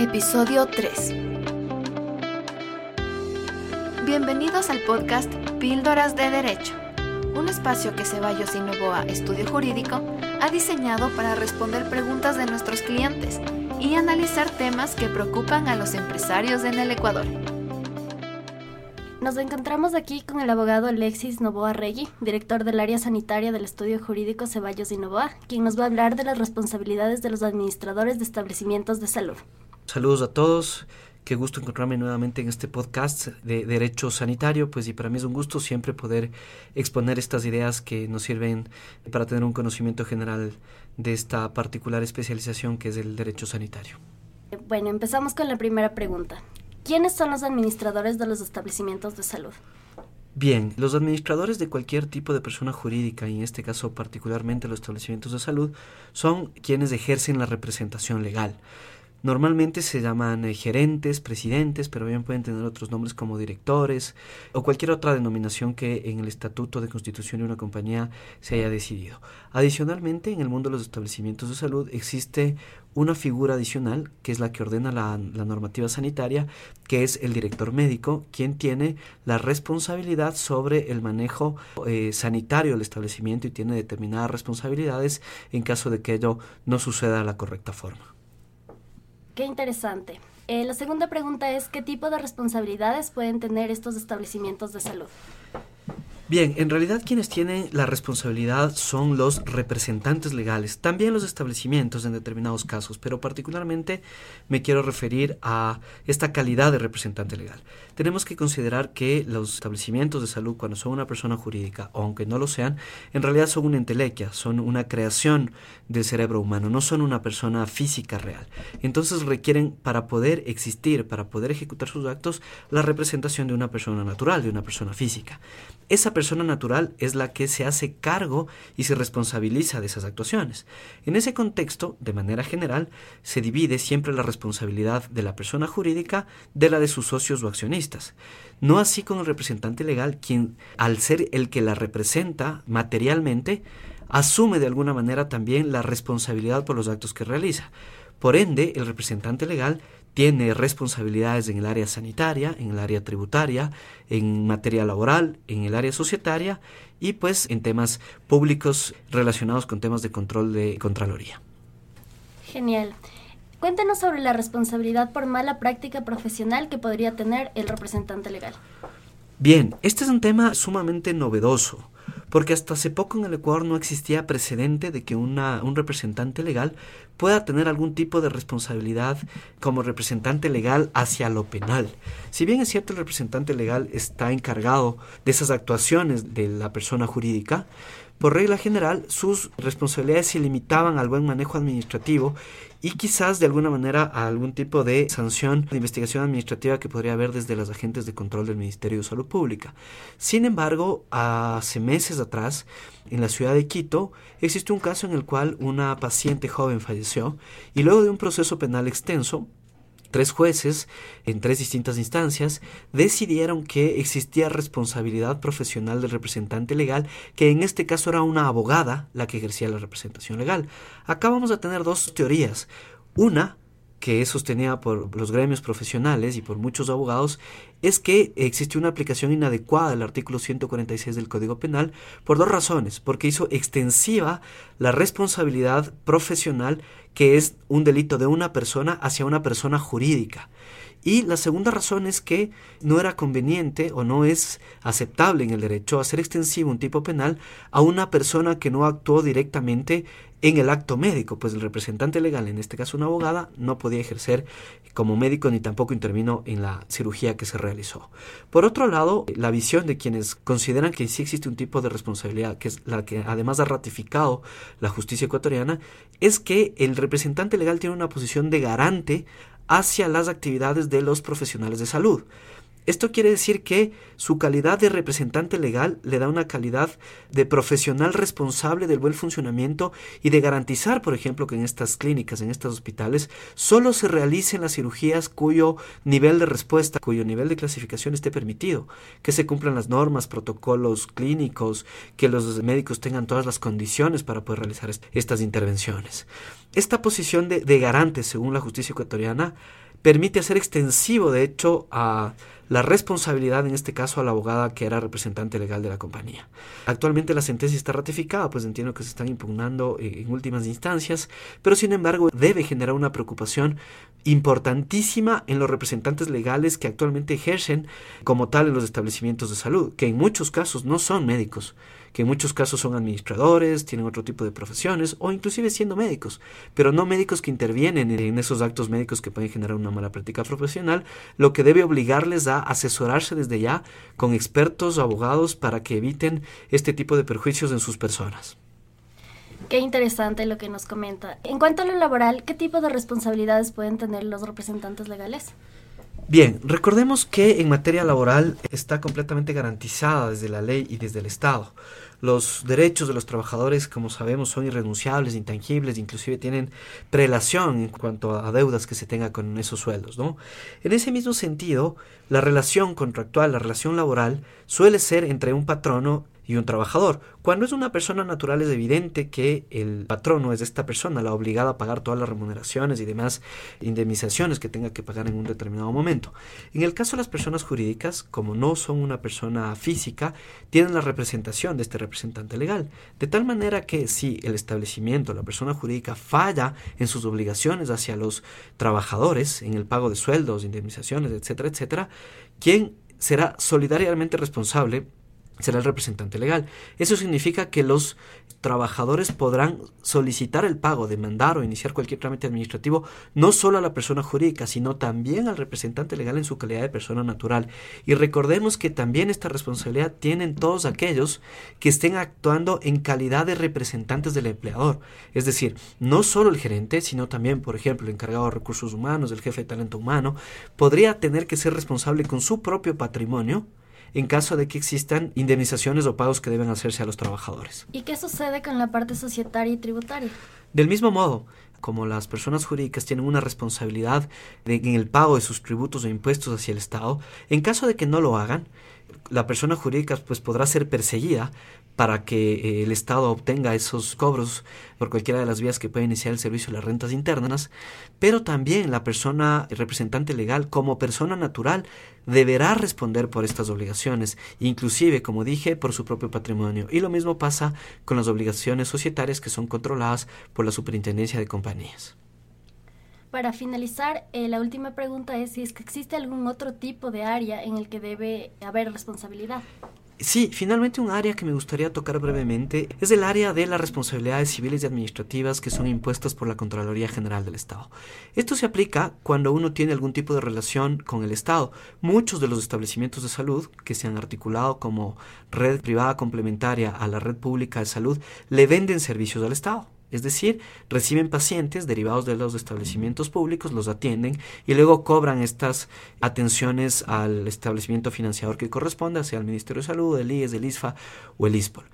Episodio 3 Bienvenidos al podcast Píldoras de Derecho, un espacio que Ceballos y Novoa Estudio Jurídico ha diseñado para responder preguntas de nuestros clientes y analizar temas que preocupan a los empresarios en el Ecuador. Nos encontramos aquí con el abogado Alexis Novoa Regui, director del área sanitaria del estudio jurídico Ceballos y Novoa, quien nos va a hablar de las responsabilidades de los administradores de establecimientos de salud. Saludos a todos. Qué gusto encontrarme nuevamente en este podcast de Derecho Sanitario, pues y para mí es un gusto siempre poder exponer estas ideas que nos sirven para tener un conocimiento general de esta particular especialización que es el derecho sanitario. Bueno, empezamos con la primera pregunta. ¿Quiénes son los administradores de los establecimientos de salud? Bien, los administradores de cualquier tipo de persona jurídica, y en este caso particularmente los establecimientos de salud, son quienes ejercen la representación legal. Normalmente se llaman eh, gerentes, presidentes, pero bien pueden tener otros nombres como directores o cualquier otra denominación que en el estatuto de constitución de una compañía se haya decidido. Adicionalmente, en el mundo de los establecimientos de salud existe una figura adicional que es la que ordena la, normativa sanitaria, que es el director médico, quien tiene la responsabilidad sobre el manejo eh, sanitario del establecimiento y tiene determinadas responsabilidades en caso de que ello no suceda de la correcta forma. Qué interesante. Eh, la segunda pregunta es, ¿qué tipo de responsabilidades pueden tener estos establecimientos de salud? Bien, en realidad quienes tienen la responsabilidad son los representantes legales, también los establecimientos en determinados casos, pero particularmente me quiero referir a esta calidad de representante legal. Tenemos que considerar que los establecimientos de salud, cuando son una persona jurídica, o aunque no lo sean, en realidad son una entelequia, son una creación del cerebro humano, no son una persona física real. Entonces requieren, para poder existir, para poder ejecutar sus actos, la representación de una persona natural, de una persona física. Esa natural es la que se hace cargo y se responsabiliza de esas actuaciones. En ese contexto, de manera general, se divide siempre la responsabilidad de la persona jurídica de la de sus socios o accionistas. No así con el representante legal, quien, al ser el que la representa materialmente, asume de alguna manera también la responsabilidad por los actos que realiza. Por ende, el representante legal tiene responsabilidades en el área sanitaria, en el área tributaria, en materia laboral, en el área societaria y pues en temas públicos relacionados con temas de control de Contraloría. Genial. Cuéntenos sobre la responsabilidad por mala práctica profesional que podría tener el representante legal. Bien, este es un tema sumamente novedoso porque hasta hace poco en el Ecuador no existía precedente de que un representante legal pueda tener algún tipo de responsabilidad como representante legal hacia lo penal. Si bien es cierto el representante legal está encargado de esas actuaciones de la persona jurídica, por regla general, sus responsabilidades se limitaban al buen manejo administrativo y quizás de alguna manera a algún tipo de sanción de investigación administrativa que podría haber desde los agentes de control del Ministerio de Salud Pública. Sin embargo, hace meses atrás, en la ciudad de Quito, existe un caso en el cual una paciente joven falleció y luego de un proceso penal extenso, Tres jueces, en tres distintas instancias, decidieron que existía responsabilidad profesional del representante legal, que en este caso era una abogada la que ejercía la representación legal. Acá vamos a tener dos teorías. Una, que es sostenida por los gremios profesionales y por muchos abogados es que existe una aplicación inadecuada del artículo 146 del Código Penal por dos razones, porque hizo extensiva la responsabilidad profesional que es un delito de una persona hacia una persona jurídica. Y la segunda razón es que no era conveniente o no es aceptable en el derecho hacer extensivo un tipo penal a una persona que no actuó directamente en el acto médico, pues el representante legal, en este caso una abogada, no podía ejercer como médico ni tampoco intervino en la cirugía que se realizó. Por otro lado, la visión de quienes consideran que sí existe un tipo de responsabilidad, que es la que además ha ratificado la justicia ecuatoriana, es que el representante legal tiene una posición de garante hacia las actividades de los profesionales de salud. Esto quiere decir que su calidad de representante legal le da una calidad de profesional responsable del buen funcionamiento y de garantizar, por ejemplo, que en estas clínicas, en estos hospitales, solo se realicen las cirugías cuyo nivel de respuesta, cuyo nivel de clasificación esté permitido, que se cumplan las normas, protocolos clínicos, que los médicos tengan todas las condiciones para poder realizar estas intervenciones. Esta posición de, garante, según la justicia ecuatoriana, permite hacer extensivo, de hecho, a la responsabilidad, en este caso, a la abogada que era representante legal de la compañía. Actualmente la sentencia está ratificada, pues entiendo que se están impugnando eh, en últimas instancias, pero sin embargo debe generar una preocupación importantísima en los representantes legales que actualmente ejercen como tal en los establecimientos de salud, que en muchos casos no son médicos, que en muchos casos son administradores, tienen otro tipo de profesiones o inclusive siendo médicos, pero no médicos que intervienen en esos actos médicos que pueden generar una mala práctica profesional, lo que debe obligarles a asesorarse desde ya con expertos o abogados para que eviten este tipo de perjuicios en sus personas. Qué interesante lo que nos comenta. En cuanto a lo laboral, ¿qué tipo de responsabilidades pueden tener los representantes legales? Bien, recordemos que en materia laboral está completamente garantizada desde la ley y desde el Estado. Los derechos de los trabajadores, como sabemos, son irrenunciables, intangibles, inclusive tienen prelación en cuanto a deudas que se tenga con esos sueldos, ¿no? En ese mismo sentido, la relación contractual, la relación laboral, suele ser entre un patrono y un trabajador. Cuando es una persona natural es evidente que el patrono es esta persona, la obligada a pagar todas las remuneraciones y demás indemnizaciones que tenga que pagar en un determinado momento. En el caso de las personas jurídicas, como no son una persona física, tienen la representación de este representante legal, de tal manera que si el establecimiento, la persona jurídica falla en sus obligaciones hacia los trabajadores, en el pago de sueldos, indemnizaciones, etcétera, etcétera, quien será solidariamente responsable será el representante legal. Eso significa que los trabajadores podrán solicitar el pago, demandar o iniciar cualquier trámite administrativo no solo a la persona jurídica, sino también al representante legal en su calidad de persona natural. Y recordemos que también esta responsabilidad tienen todos aquellos que estén actuando en calidad de representantes del empleador. Es decir, no solo el gerente, sino también, por ejemplo, el encargado de recursos humanos, el jefe de talento humano, podría tener que ser responsable con su propio patrimonio en caso de que existan indemnizaciones o pagos que deben hacerse a los trabajadores. ¿Y qué sucede con la parte societaria y tributaria? Del mismo modo, como las personas jurídicas tienen una responsabilidad en el pago de sus tributos o impuestos hacia el Estado, en caso de que no lo hagan, la persona jurídica pues podrá ser perseguida para que eh, el Estado obtenga esos cobros por cualquiera de las vías que puede iniciar el servicio de las rentas internas, pero también la persona representante legal como persona natural deberá responder por estas obligaciones, inclusive, como dije, por su propio patrimonio. Y lo mismo pasa con las obligaciones societarias que son controladas por la Superintendencia de Compañías. Para finalizar, eh, la última pregunta es si es que existe algún otro tipo de área en el que debe haber responsabilidad. Sí, finalmente un área que me gustaría tocar brevemente es el área de las responsabilidades civiles y administrativas que son impuestas por la Contraloría General del Estado. Esto se aplica cuando uno tiene algún tipo de relación con el Estado. Muchos de los establecimientos de salud que se han articulado como red privada complementaria a la red pública de salud le venden servicios al Estado. Es decir, reciben pacientes derivados de los establecimientos públicos, los atienden y luego cobran estas atenciones al establecimiento financiador que corresponda, sea el Ministerio de Salud, el IES, el ISFA o el ISPOL.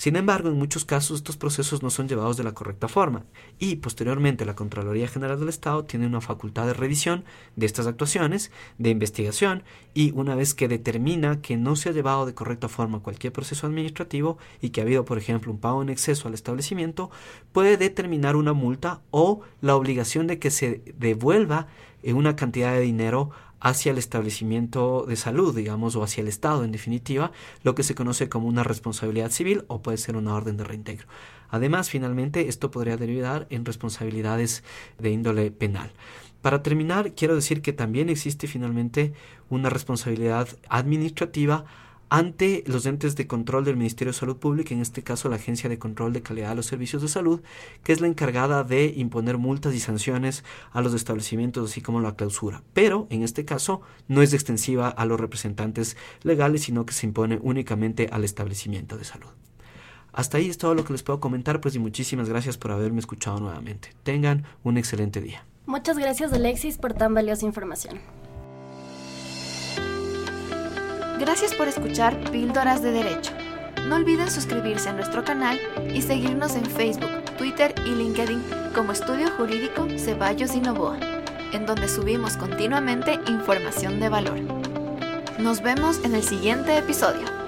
Sin embargo, en muchos casos estos procesos no son llevados de la correcta forma y posteriormente la Contraloría General del Estado tiene una facultad de revisión de estas actuaciones, de investigación y una vez que determina que no se ha llevado de correcta forma cualquier proceso administrativo y que ha habido, por ejemplo, un pago en exceso al establecimiento, puede determinar una multa o la obligación de que se devuelva una cantidad de dinero hacia el establecimiento de salud, digamos, o hacia el Estado, en definitiva, lo que se conoce como una responsabilidad civil o puede ser una orden de reintegro. Además, finalmente, esto podría derivar en responsabilidades de índole penal. Para terminar, quiero decir que también existe finalmente una responsabilidad administrativa ante los entes de control del Ministerio de Salud Pública, en este caso la Agencia de Control de Calidad de los Servicios de Salud, que es la encargada de imponer multas y sanciones a los establecimientos, así como la clausura. Pero, en este caso, no es extensiva a los representantes legales, sino que se impone únicamente al establecimiento de salud. Hasta ahí es todo lo que les puedo comentar, pues y muchísimas gracias por haberme escuchado nuevamente. Tengan un excelente día. Muchas gracias Alexis por tan valiosa información. Gracias por escuchar Píldoras de Derecho. No olviden suscribirse a nuestro canal y seguirnos en Facebook, Twitter y LinkedIn como Estudio Jurídico Ceballos y Novoa, en donde subimos continuamente información de valor. Nos vemos en el siguiente episodio.